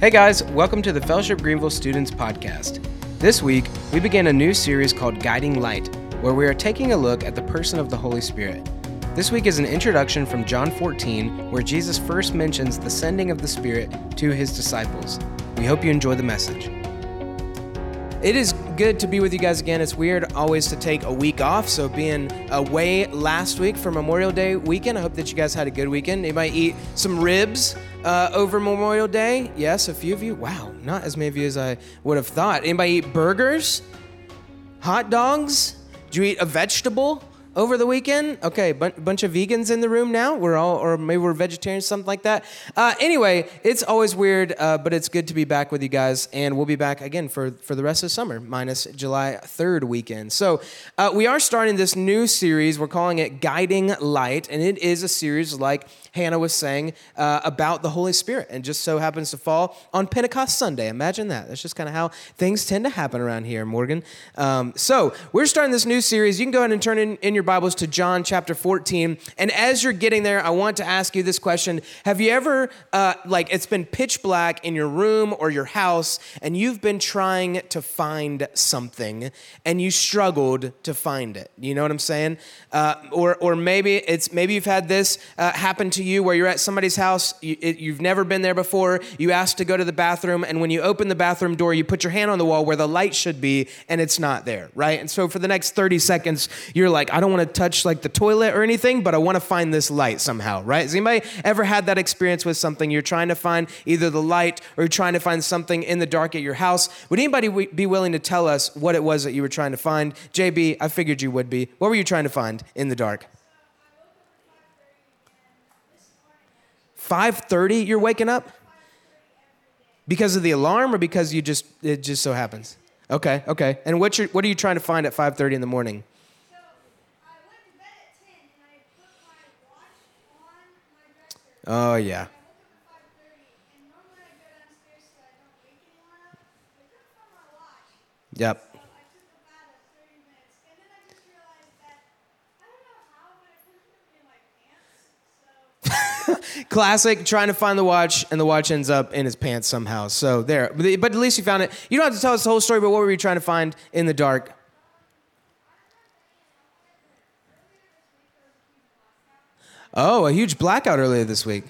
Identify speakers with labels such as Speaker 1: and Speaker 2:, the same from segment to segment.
Speaker 1: Hey guys, welcome to the Fellowship Greenville Students Podcast. This week, we begin a new series called Guiding Light, where we are taking a look at the person of the Holy Spirit. This week is an introduction from John 14, where Jesus first mentions the sending of the Spirit to his disciples. We hope you enjoy the message. It is good to be with you guys again. It's weird always to take a week off. So, being away last week for Memorial Day weekend, I hope that you guys had a good weekend. You might eat some ribs uh, over Memorial Day. Yes, a few of you. Wow, not as many of you as I would have thought. Anybody eat burgers? Hot dogs? Do you eat a vegetable? Over the weekend. Okay, b- bunch of vegans in the room now. We're all, or maybe we're vegetarians, something like that. Uh, anyway, it's always weird, uh, but it's good to be back with you guys, and we'll be back again for for the rest of summer, minus July third weekend. So uh, we are starting this new series. We're calling it Guiding Light, and it is a series like Hannah was saying uh, about the Holy Spirit, and just so happens to fall on Pentecost Sunday. Imagine that. That's just kind of how things tend to happen around here, Morgan. Um, so we're starting this new series. You can go ahead and turn in, in your Bibles to John chapter 14. And as you're getting there, I want to ask you this question Have you ever, uh, like, it's been pitch black in your room or your house, and you've been trying to find something and you struggled to find it? You know what I'm saying? Uh, or, or maybe it's maybe you've had this uh, happen to you where you're at somebody's house, you, it, you've never been there before, you ask to go to the bathroom, and when you open the bathroom door, you put your hand on the wall where the light should be, and it's not there, right? And so for the next 30 seconds, you're like, I don't want to touch like the toilet or anything, but I want to find this light somehow, right? Has anybody ever had that experience with something? You're trying to find either the light or you're trying to find something in the dark at your house. Would anybody be willing to tell us what it was that you were trying to find? JB, I figured you would be. What were you trying to find in the dark? 5:30 you're waking up? Because of the alarm or because you just it just so happens? Okay, okay. And what you what are you trying to find at 5:30 in the morning? Oh, yeah. Yep. Classic, trying to find the watch, and the watch ends up in his pants somehow. So there. But at least you found it. You don't have to tell us the whole story, but what were you trying to find in the dark? Oh, a huge blackout earlier this week.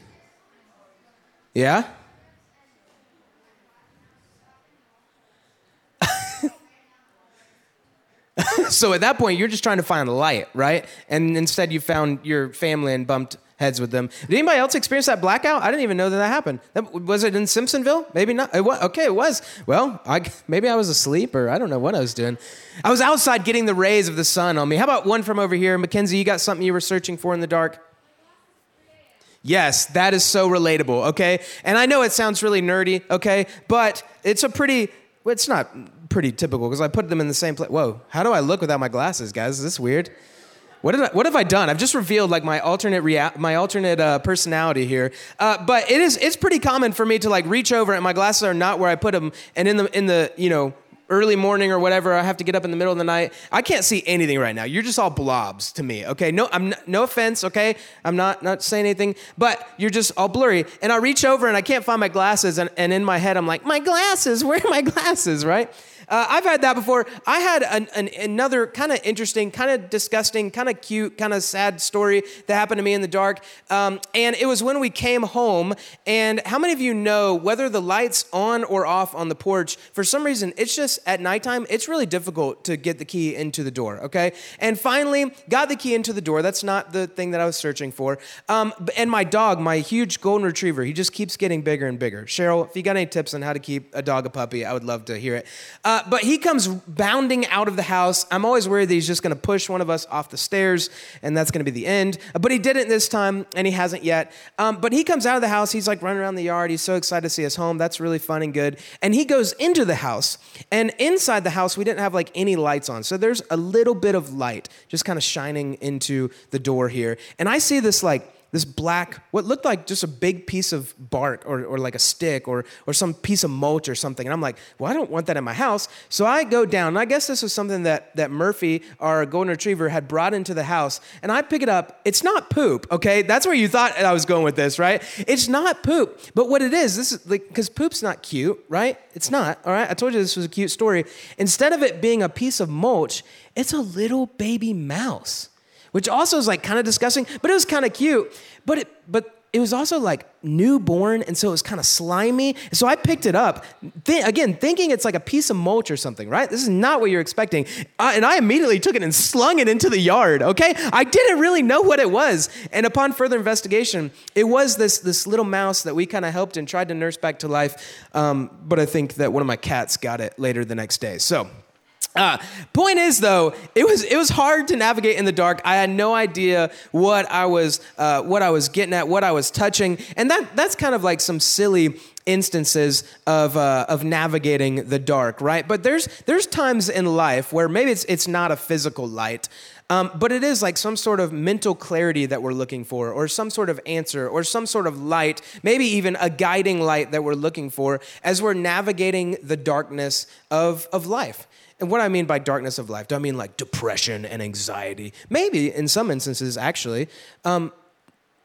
Speaker 1: Yeah? so at that point, you're just trying to find light, right? And instead, you found your family and bumped heads with them. Did anybody else experience that blackout? I didn't even know that that happened. That, was it in Simpsonville? Maybe not. It was, okay, it was. Well, I, maybe I was asleep or I don't know what I was doing. I was outside getting the rays of the sun on me. How about one from over here? Mackenzie, you got something you were searching for in the dark? Yes, that is so relatable, okay? And I know it sounds really nerdy, okay? But it's a pretty, it's not pretty typical because I put them in the same place. Whoa, how do I look without my glasses, guys? Is this weird? What, did I, what have I done? I've just revealed like my alternate rea- my alternate uh, personality here. Uh, but it is it's pretty common for me to like reach over and my glasses are not where I put them, and in the in the you know early morning or whatever, I have to get up in the middle of the night. I can't see anything right now. You're just all blobs to me. Okay, no, I'm no offense. Okay, I'm not not saying anything, but you're just all blurry. And I reach over and I can't find my glasses, and, and in my head I'm like, my glasses. Where are my glasses? Right? Uh, I've had that before. I had an, an, another kind of interesting, kind of disgusting, kind of cute, kind of sad story that happened to me in the dark. Um, and it was when we came home. And how many of you know whether the light's on or off on the porch, for some reason, it's just at nighttime, it's really difficult to get the key into the door, okay? And finally, got the key into the door. That's not the thing that I was searching for. Um, and my dog, my huge golden retriever, he just keeps getting bigger and bigger. Cheryl, if you got any tips on how to keep a dog a puppy, I would love to hear it. Uh, uh, but he comes bounding out of the house. I'm always worried that he's just going to push one of us off the stairs, and that's going to be the end. Uh, but he didn't this time, and he hasn't yet. Um, but he comes out of the house. He's like running around the yard. He's so excited to see us home. That's really fun and good. And he goes into the house, and inside the house, we didn't have like any lights on. So there's a little bit of light just kind of shining into the door here. And I see this like this black, what looked like just a big piece of bark or, or like a stick or, or some piece of mulch or something. And I'm like, well, I don't want that in my house. So I go down, and I guess this was something that, that Murphy, our golden retriever, had brought into the house. And I pick it up. It's not poop, okay? That's where you thought I was going with this, right? It's not poop. But what it is, this is like, because poop's not cute, right? It's not, all right? I told you this was a cute story. Instead of it being a piece of mulch, it's a little baby mouse which also is like kind of disgusting, but it was kind of cute. But it, but it was also like newborn, and so it was kind of slimy. So I picked it up, th- again, thinking it's like a piece of mulch or something, right? This is not what you're expecting. Uh, and I immediately took it and slung it into the yard, okay? I didn't really know what it was. And upon further investigation, it was this, this little mouse that we kind of helped and tried to nurse back to life. Um, but I think that one of my cats got it later the next day. So, uh, point is though, it was it was hard to navigate in the dark. I had no idea what I was uh, what I was getting at, what I was touching, and that that's kind of like some silly instances of uh, of navigating the dark, right? But there's there's times in life where maybe it's it's not a physical light. Um, but it is like some sort of mental clarity that we're looking for, or some sort of answer, or some sort of light, maybe even a guiding light that we're looking for as we're navigating the darkness of, of life. And what I mean by darkness of life, do I mean like depression and anxiety? Maybe in some instances, actually. Um,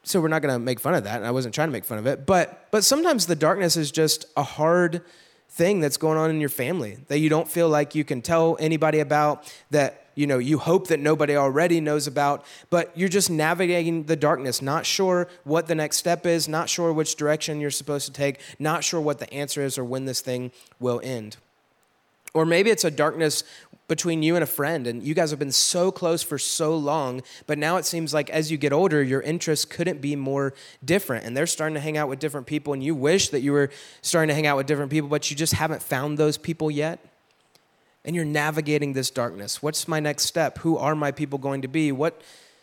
Speaker 1: so we're not going to make fun of that. And I wasn't trying to make fun of it. But, but sometimes the darkness is just a hard thing that's going on in your family that you don't feel like you can tell anybody about, that you know you hope that nobody already knows about but you're just navigating the darkness not sure what the next step is not sure which direction you're supposed to take not sure what the answer is or when this thing will end or maybe it's a darkness between you and a friend, and you guys have been so close for so long, but now it seems like as you get older, your interests couldn't be more different. And they're starting to hang out with different people, and you wish that you were starting to hang out with different people, but you just haven't found those people yet. And you're navigating this darkness. What's my next step? Who are my people going to be? What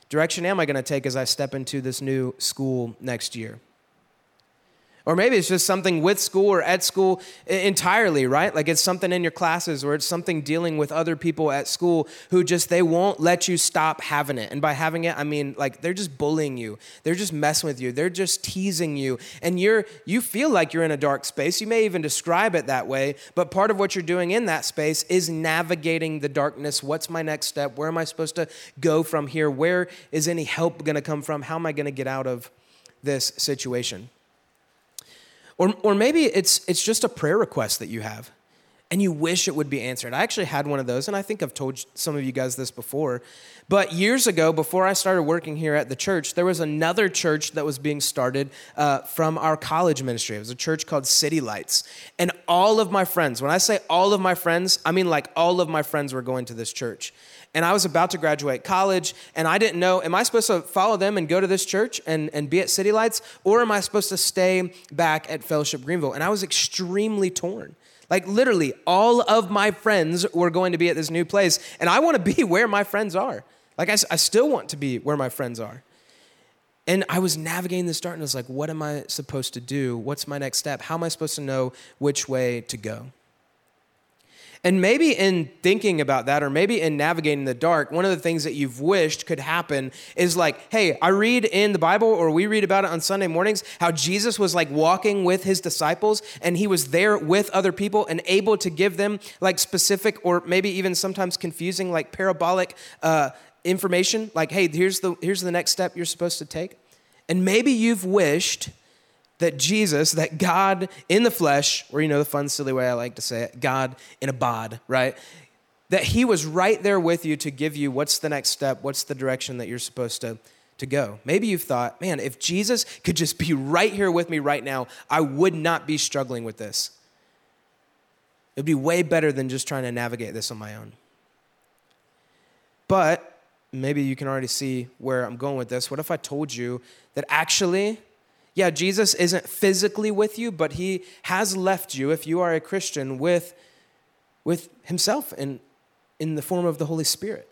Speaker 1: direction am I going to take as I step into this new school next year? Or maybe it's just something with school or at school entirely, right? Like it's something in your classes or it's something dealing with other people at school who just, they won't let you stop having it. And by having it, I mean like they're just bullying you. They're just messing with you. They're just teasing you. And you're, you feel like you're in a dark space. You may even describe it that way. But part of what you're doing in that space is navigating the darkness. What's my next step? Where am I supposed to go from here? Where is any help going to come from? How am I going to get out of this situation? Or, or maybe it's, it's just a prayer request that you have and you wish it would be answered. I actually had one of those, and I think I've told some of you guys this before. But years ago, before I started working here at the church, there was another church that was being started uh, from our college ministry. It was a church called City Lights. And all of my friends, when I say all of my friends, I mean like all of my friends were going to this church and I was about to graduate college, and I didn't know, am I supposed to follow them and go to this church and, and be at City Lights, or am I supposed to stay back at Fellowship Greenville? And I was extremely torn. Like literally, all of my friends were going to be at this new place, and I want to be where my friends are. Like I, I still want to be where my friends are. And I was navigating this darkness, like, what am I supposed to do? What's my next step? How am I supposed to know which way to go? And maybe in thinking about that, or maybe in navigating the dark, one of the things that you've wished could happen is like, hey, I read in the Bible, or we read about it on Sunday mornings, how Jesus was like walking with his disciples and he was there with other people and able to give them like specific, or maybe even sometimes confusing, like parabolic uh, information. Like, hey, here's the, here's the next step you're supposed to take. And maybe you've wished that Jesus, that God in the flesh, or you know, the fun, silly way I like to say it, God in a bod, right? That He was right there with you to give you what's the next step, what's the direction that you're supposed to, to go. Maybe you've thought, man, if Jesus could just be right here with me right now, I would not be struggling with this. It'd be way better than just trying to navigate this on my own. But maybe you can already see where I'm going with this. What if I told you that actually, yeah, Jesus isn't physically with you, but he has left you, if you are a Christian, with, with himself in, in the form of the Holy Spirit.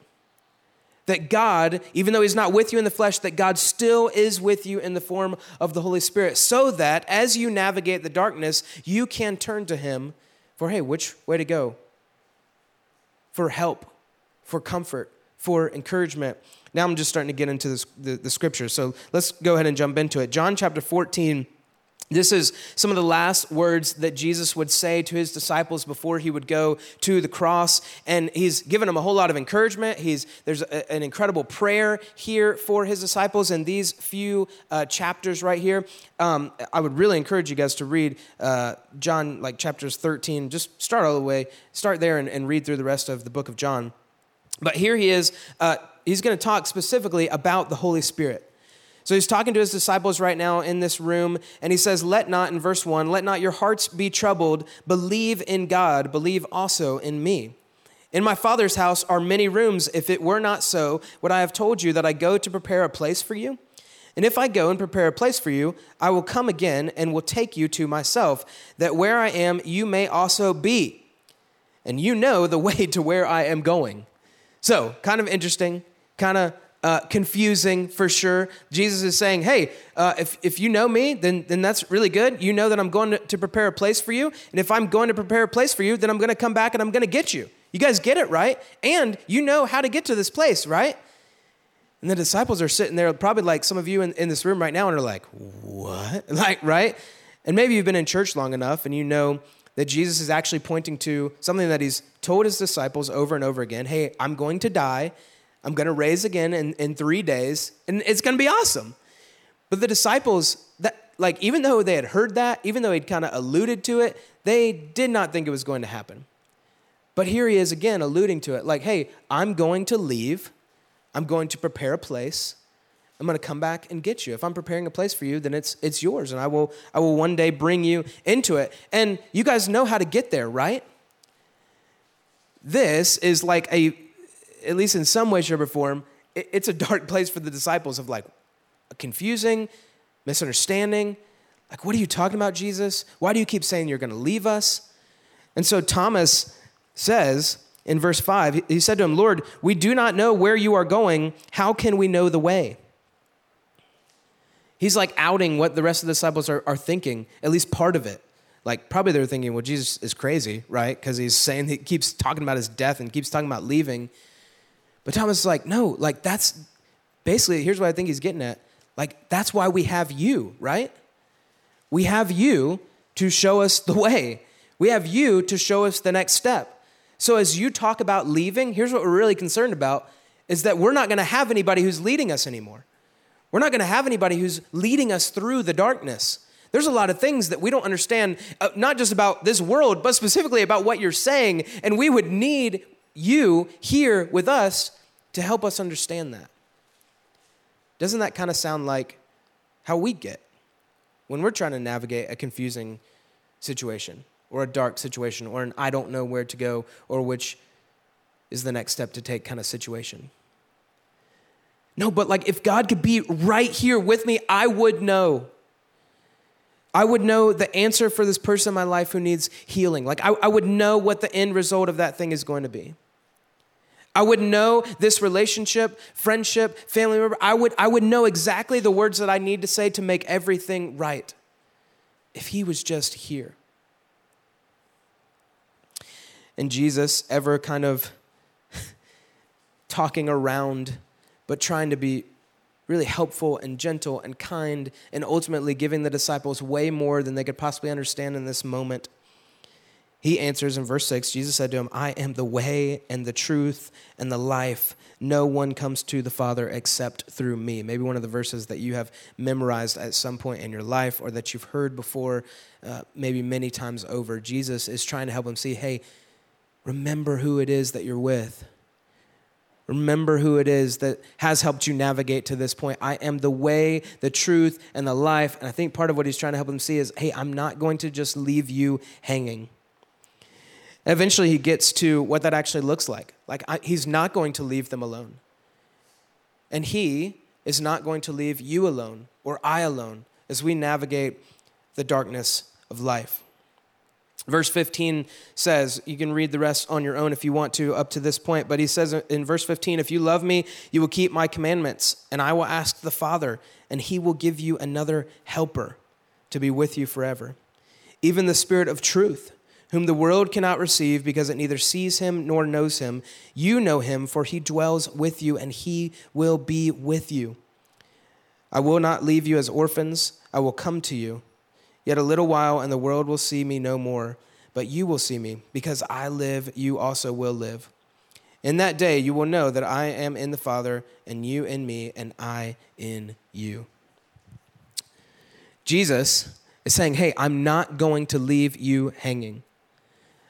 Speaker 1: That God, even though he's not with you in the flesh, that God still is with you in the form of the Holy Spirit, so that as you navigate the darkness, you can turn to him for, hey, which way to go? For help, for comfort, for encouragement. Now I'm just starting to get into this, the, the scripture. So let's go ahead and jump into it. John chapter 14 this is some of the last words that Jesus would say to his disciples before he would go to the cross. And he's given them a whole lot of encouragement. He's, there's a, an incredible prayer here for his disciples in these few uh, chapters right here. Um, I would really encourage you guys to read uh, John, like chapters 13. Just start all the way, start there and, and read through the rest of the book of John. But here he is. Uh, he's going to talk specifically about the Holy Spirit. So he's talking to his disciples right now in this room, and he says, Let not, in verse 1, let not your hearts be troubled. Believe in God, believe also in me. In my Father's house are many rooms. If it were not so, would I have told you that I go to prepare a place for you? And if I go and prepare a place for you, I will come again and will take you to myself, that where I am, you may also be. And you know the way to where I am going. So, kind of interesting, kind of uh, confusing for sure. Jesus is saying, hey, uh, if, if you know me, then, then that's really good. You know that I'm going to, to prepare a place for you. And if I'm going to prepare a place for you, then I'm going to come back and I'm going to get you. You guys get it, right? And you know how to get to this place, right? And the disciples are sitting there, probably like some of you in, in this room right now, and are like, what? Like, right? And maybe you've been in church long enough and you know that Jesus is actually pointing to something that he's told his disciples over and over again hey, I'm going to die I'm going to raise again in, in three days, and it's going to be awesome. But the disciples, that, like, even though they had heard that, even though he'd kind of alluded to it, they did not think it was going to happen. But here he is again alluding to it like, hey, I'm going to leave. I'm going to prepare a place. I'm going to come back and get you. If I'm preparing a place for you, then it's it's yours and I will I will one day bring you into it. And you guys know how to get there, right? This is like a at least in some way, shape, or form, it's a dark place for the disciples of like confusing, misunderstanding. Like, what are you talking about, Jesus? Why do you keep saying you're going to leave us? And so Thomas says in verse 5, he said to him, Lord, we do not know where you are going. How can we know the way? He's like outing what the rest of the disciples are, are thinking, at least part of it. Like, probably they're thinking, well, Jesus is crazy, right? Because he's saying, he keeps talking about his death and keeps talking about leaving. But Thomas is like, no, like that's basically, here's what I think he's getting at. Like, that's why we have you, right? We have you to show us the way. We have you to show us the next step. So as you talk about leaving, here's what we're really concerned about is that we're not going to have anybody who's leading us anymore. We're not going to have anybody who's leading us through the darkness. There's a lot of things that we don't understand, uh, not just about this world, but specifically about what you're saying. And we would need you here with us to help us understand that. Doesn't that kind of sound like how we get when we're trying to navigate a confusing situation or a dark situation or an I don't know where to go or which is the next step to take kind of situation? No, but like if God could be right here with me, I would know. I would know the answer for this person in my life who needs healing. Like I, I would know what the end result of that thing is going to be. I would know this relationship, friendship, family member. I would, I would know exactly the words that I need to say to make everything right if he was just here. And Jesus, ever kind of talking around, but trying to be really helpful and gentle and kind, and ultimately giving the disciples way more than they could possibly understand in this moment he answers in verse 6 Jesus said to him, I am the way and the truth and the life. No one comes to the Father except through me. Maybe one of the verses that you have memorized at some point in your life or that you've heard before, uh, maybe many times over. Jesus is trying to help him see hey, remember who it is that you're with. Remember who it is that has helped you navigate to this point. I am the way, the truth, and the life. And I think part of what he's trying to help them see is hey, I'm not going to just leave you hanging. Eventually, he gets to what that actually looks like. Like, I, he's not going to leave them alone. And he is not going to leave you alone or I alone as we navigate the darkness of life. Verse 15 says, you can read the rest on your own if you want to up to this point, but he says in verse 15, if you love me, you will keep my commandments, and I will ask the Father, and he will give you another helper to be with you forever, even the Spirit of truth whom the world cannot receive because it neither sees him nor knows him. You know him, for he dwells with you, and he will be with you. I will not leave you as orphans, I will come to you. Yet a little while, and the world will see me no more, but you will see me. Because I live, you also will live. In that day, you will know that I am in the Father, and you in me, and I in you. Jesus is saying, Hey, I'm not going to leave you hanging.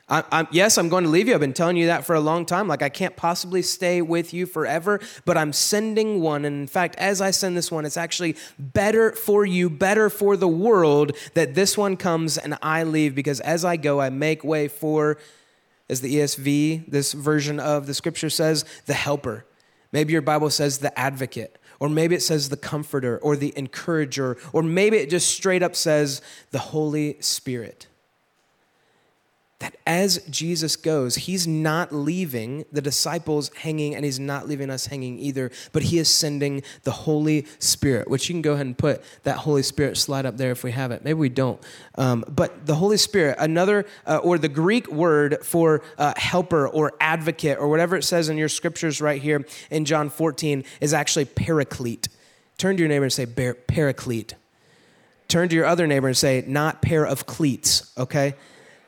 Speaker 1: I, I'm, yes, I'm going to leave you. I've been telling you that for a long time. Like, I can't possibly stay with you forever, but I'm sending one. And in fact, as I send this one, it's actually better for you, better for the world that this one comes and I leave because as I go, I make way for, as the ESV, this version of the scripture says, the helper. Maybe your Bible says the advocate, or maybe it says the comforter or the encourager, or maybe it just straight up says the Holy Spirit that as Jesus goes, he's not leaving the disciples hanging and he's not leaving us hanging either, but he is sending the Holy Spirit, which you can go ahead and put that Holy Spirit slide up there if we have it. Maybe we don't. Um, but the Holy Spirit, another, uh, or the Greek word for uh, helper or advocate or whatever it says in your scriptures right here in John 14, is actually paraclete. Turn to your neighbor and say, paraclete. Turn to your other neighbor and say, not pair of cleats, okay?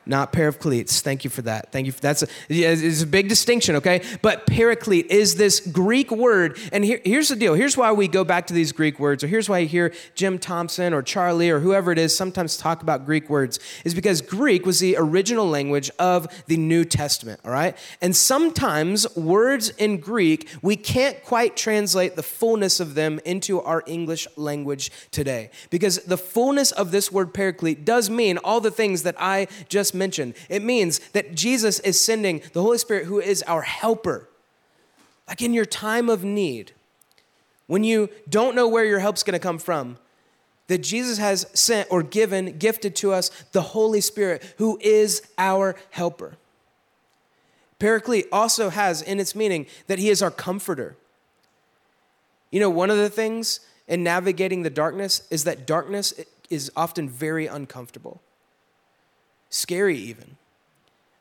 Speaker 1: Not pair of cleats. Thank you for that. Thank you. For, that's a, it's a big distinction, okay? But paraclete is this Greek word, and here, here's the deal. Here's why we go back to these Greek words, or here's why you hear Jim Thompson or Charlie or whoever it is sometimes talk about Greek words, is because Greek was the original language of the New Testament, all right? And sometimes words in Greek we can't quite translate the fullness of them into our English language today, because the fullness of this word paraclete does mean all the things that I just mentioned. It means that Jesus is sending the Holy Spirit, who is our helper. Like in your time of need, when you don't know where your help's going to come from, that Jesus has sent or given, gifted to us the Holy Spirit, who is our helper. Paraclete also has in its meaning that he is our comforter. You know, one of the things in navigating the darkness is that darkness is often very uncomfortable scary even.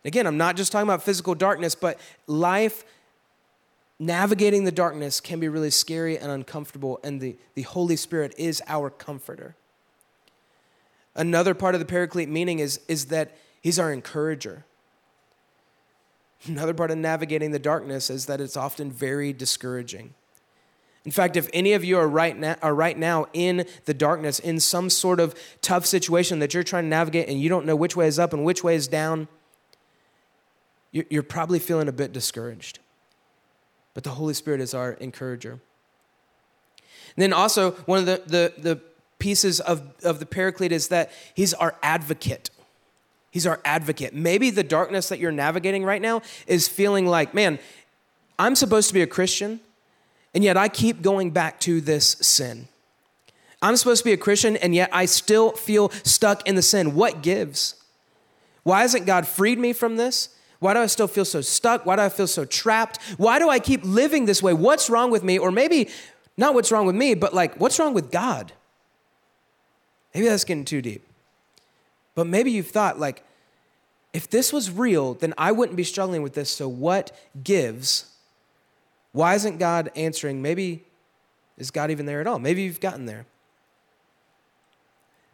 Speaker 1: Again, I'm not just talking about physical darkness, but life navigating the darkness can be really scary and uncomfortable, and the, the Holy Spirit is our comforter. Another part of the paraclete meaning is, is that he's our encourager. Another part of navigating the darkness is that it's often very discouraging. In fact, if any of you are right, now, are right now in the darkness, in some sort of tough situation that you're trying to navigate and you don't know which way is up and which way is down, you're probably feeling a bit discouraged. But the Holy Spirit is our encourager. And then also, one of the, the, the pieces of, of the paraclete is that he's our advocate. He's our advocate. Maybe the darkness that you're navigating right now is feeling like, man, I'm supposed to be a Christian. And yet I keep going back to this sin. I'm supposed to be a Christian, and yet I still feel stuck in the sin. What gives? Why hasn't God freed me from this? Why do I still feel so stuck? Why do I feel so trapped? Why do I keep living this way? What's wrong with me? Or maybe not what's wrong with me, but like, what's wrong with God? Maybe that's getting too deep. But maybe you've thought, like, if this was real, then I wouldn't be struggling with this. So what gives? Why isn't God answering? Maybe is God even there at all? Maybe you've gotten there.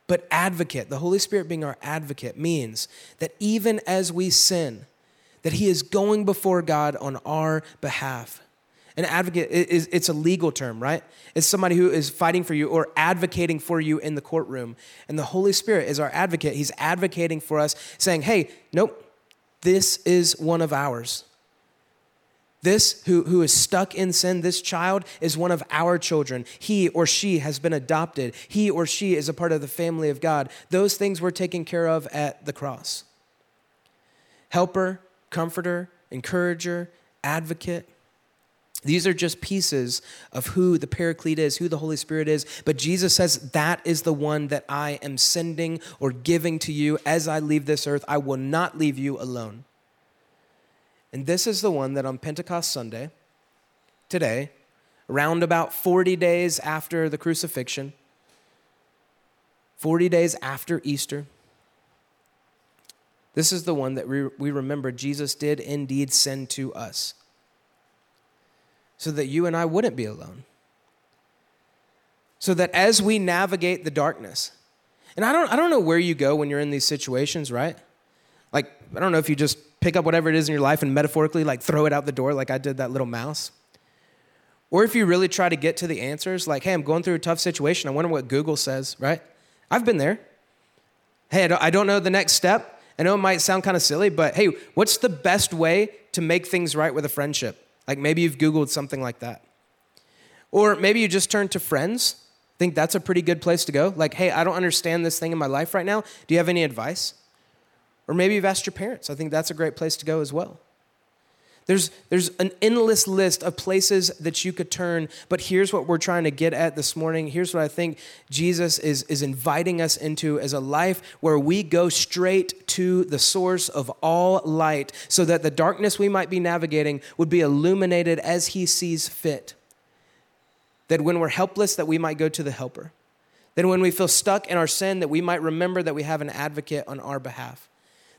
Speaker 1: But advocate, the Holy Spirit being our advocate, means that even as we sin, that He is going before God on our behalf. An advocate is it's a legal term, right? It's somebody who is fighting for you or advocating for you in the courtroom. And the Holy Spirit is our advocate. He's advocating for us, saying, hey, nope, this is one of ours. This who, who is stuck in sin, this child is one of our children. He or she has been adopted. He or she is a part of the family of God. Those things were taken care of at the cross. Helper, comforter, encourager, advocate. These are just pieces of who the Paraclete is, who the Holy Spirit is. But Jesus says, That is the one that I am sending or giving to you as I leave this earth. I will not leave you alone. And this is the one that on Pentecost Sunday, today, around about 40 days after the crucifixion, 40 days after Easter, This is the one that we, we remember Jesus did indeed send to us so that you and I wouldn't be alone. So that as we navigate the darkness, and I don't, I don't know where you go when you're in these situations, right? Like, I don't know if you just pick up whatever it is in your life and metaphorically like throw it out the door like I did that little mouse. Or if you really try to get to the answers, like, hey, I'm going through a tough situation. I wonder what Google says, right? I've been there. Hey, I don't know the next step. I know it might sound kind of silly, but hey, what's the best way to make things right with a friendship? Like maybe you've Googled something like that. Or maybe you just turn to friends. Think that's a pretty good place to go. Like, hey, I don't understand this thing in my life right now. Do you have any advice? Or maybe you've asked your parents. I think that's a great place to go as well. There's, there's an endless list of places that you could turn, but here's what we're trying to get at this morning. Here's what I think Jesus is, is inviting us into as a life where we go straight to the source of all light so that the darkness we might be navigating would be illuminated as he sees fit. That when we're helpless, that we might go to the helper. That when we feel stuck in our sin, that we might remember that we have an advocate on our behalf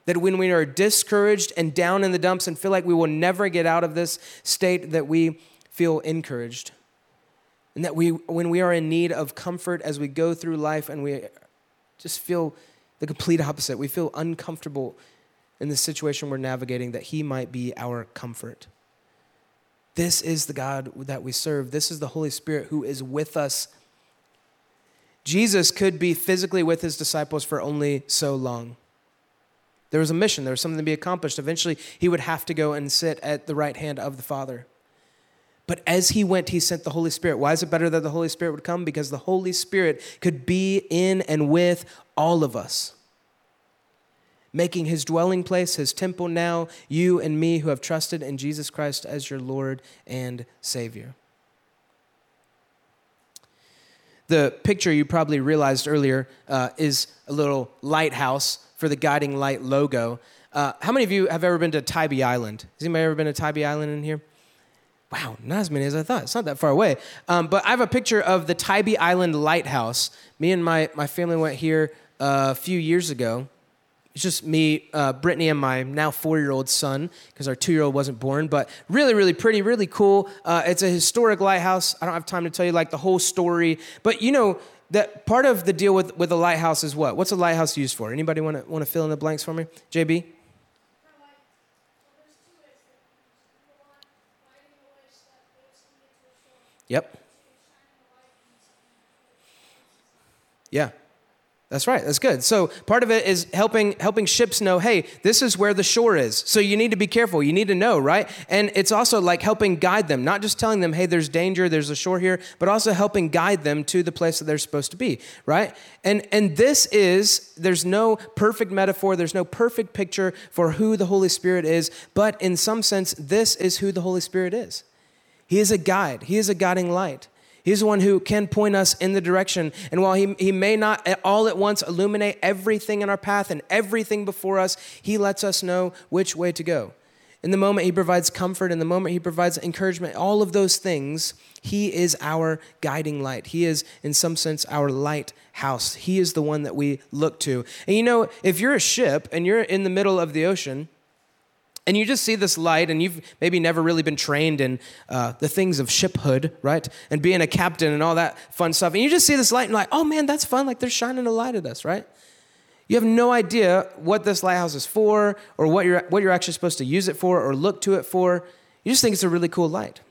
Speaker 1: that when we are discouraged and down in the dumps and feel like we will never get out of this state, that we feel encouraged. And that we, when we are in need of comfort as we go through life and we just feel the complete opposite, we feel uncomfortable in the situation we're navigating, that He might be our comfort. This is the God that we serve. This is the Holy Spirit who is with us. Jesus could be physically with his disciples for only so long. There was a mission, there was something to be accomplished. Eventually, he would have to go and sit at the right hand of the Father. But as he went, he sent the Holy Spirit. Why is it better that the Holy Spirit would come? Because the Holy Spirit could be in and with all of us, making his dwelling place, his temple now, you and me who have trusted in Jesus Christ as your Lord and Savior. The picture you probably realized earlier uh, is a little lighthouse for the Guiding Light logo. Uh, how many of you have ever been to Tybee Island? Has anybody ever been to Tybee Island in here? Wow, not as many as I thought. It's not that far away. Um, but I have a picture of the Tybee Island Lighthouse. Me and my, my family went here uh, a few years ago. It's just me, uh, Brittany, and my now four year old son, because our two year old wasn't born. But really, really pretty, really cool. Uh, it's a historic lighthouse. I don't have time to tell you like the whole story. But you know, that part of the deal with, with a lighthouse is what? What's a lighthouse used for? Anybody want to want to fill in the blanks for me? JB? Yep. Yeah. That's right. That's good. So part of it is helping helping ships know, hey, this is where the shore is. So you need to be careful. You need to know, right? And it's also like helping guide them, not just telling them, hey, there's danger, there's a shore here, but also helping guide them to the place that they're supposed to be, right? And and this is there's no perfect metaphor, there's no perfect picture for who the Holy Spirit is, but in some sense, this is who the Holy Spirit is. He is a guide. He is a guiding light. He's the one who can point us in the direction. And while he, he may not all at once illuminate everything in our path and everything before us, he lets us know which way to go. In the moment he provides comfort, in the moment he provides encouragement, all of those things, he is our guiding light. He is, in some sense, our lighthouse. He is the one that we look to. And you know, if you're a ship and you're in the middle of the ocean, and you just see this light, and you've maybe never really been trained in uh, the things of shiphood, right? And being a captain and all that fun stuff. And you just see this light, and like, oh man, that's fun. Like they're shining a light at us, right? You have no idea what this lighthouse is for, or what you're what you're actually supposed to use it for, or look to it for. You just think it's a really cool light.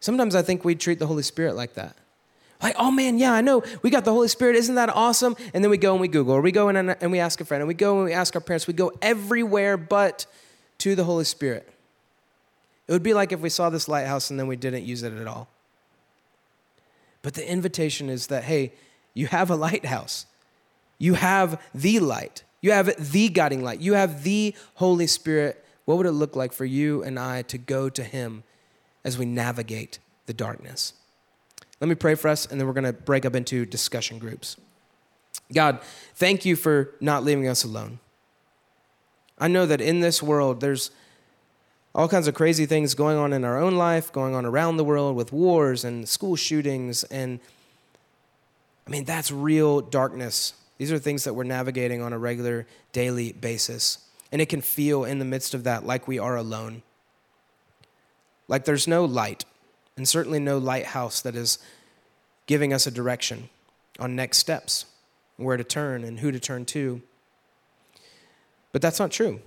Speaker 1: Sometimes I think we treat the Holy Spirit like that. Like, oh man, yeah, I know. We got the Holy Spirit. Isn't that awesome? And then we go and we Google, or we go in and we ask a friend, and we go and we ask our parents. We go everywhere but to the Holy Spirit. It would be like if we saw this lighthouse and then we didn't use it at all. But the invitation is that, hey, you have a lighthouse. You have the light. You have the guiding light. You have the Holy Spirit. What would it look like for you and I to go to Him as we navigate the darkness? Let me pray for us, and then we're going to break up into discussion groups. God, thank you for not leaving us alone. I know that in this world, there's all kinds of crazy things going on in our own life, going on around the world with wars and school shootings. And I mean, that's real darkness. These are things that we're navigating on a regular, daily basis. And it can feel in the midst of that like we are alone. Like there's no light, and certainly no lighthouse that is giving us a direction on next steps, where to turn and who to turn to. But that's not true.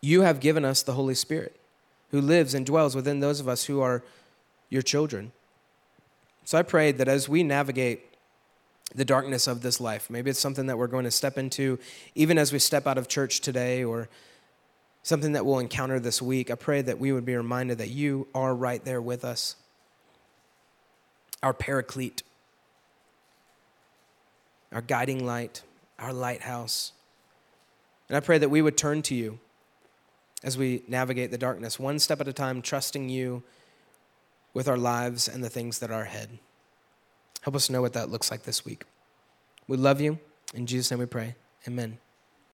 Speaker 1: You have given us the Holy Spirit who lives and dwells within those of us who are your children. So I pray that as we navigate the darkness of this life, maybe it's something that we're going to step into even as we step out of church today or something that we'll encounter this week, I pray that we would be reminded that you are right there with us, our paraclete, our guiding light, our lighthouse. And I pray that we would turn to you as we navigate the darkness, one step at a time, trusting you with our lives and the things that are ahead. Help us know what that looks like this week. We love you. In Jesus' name we pray. Amen.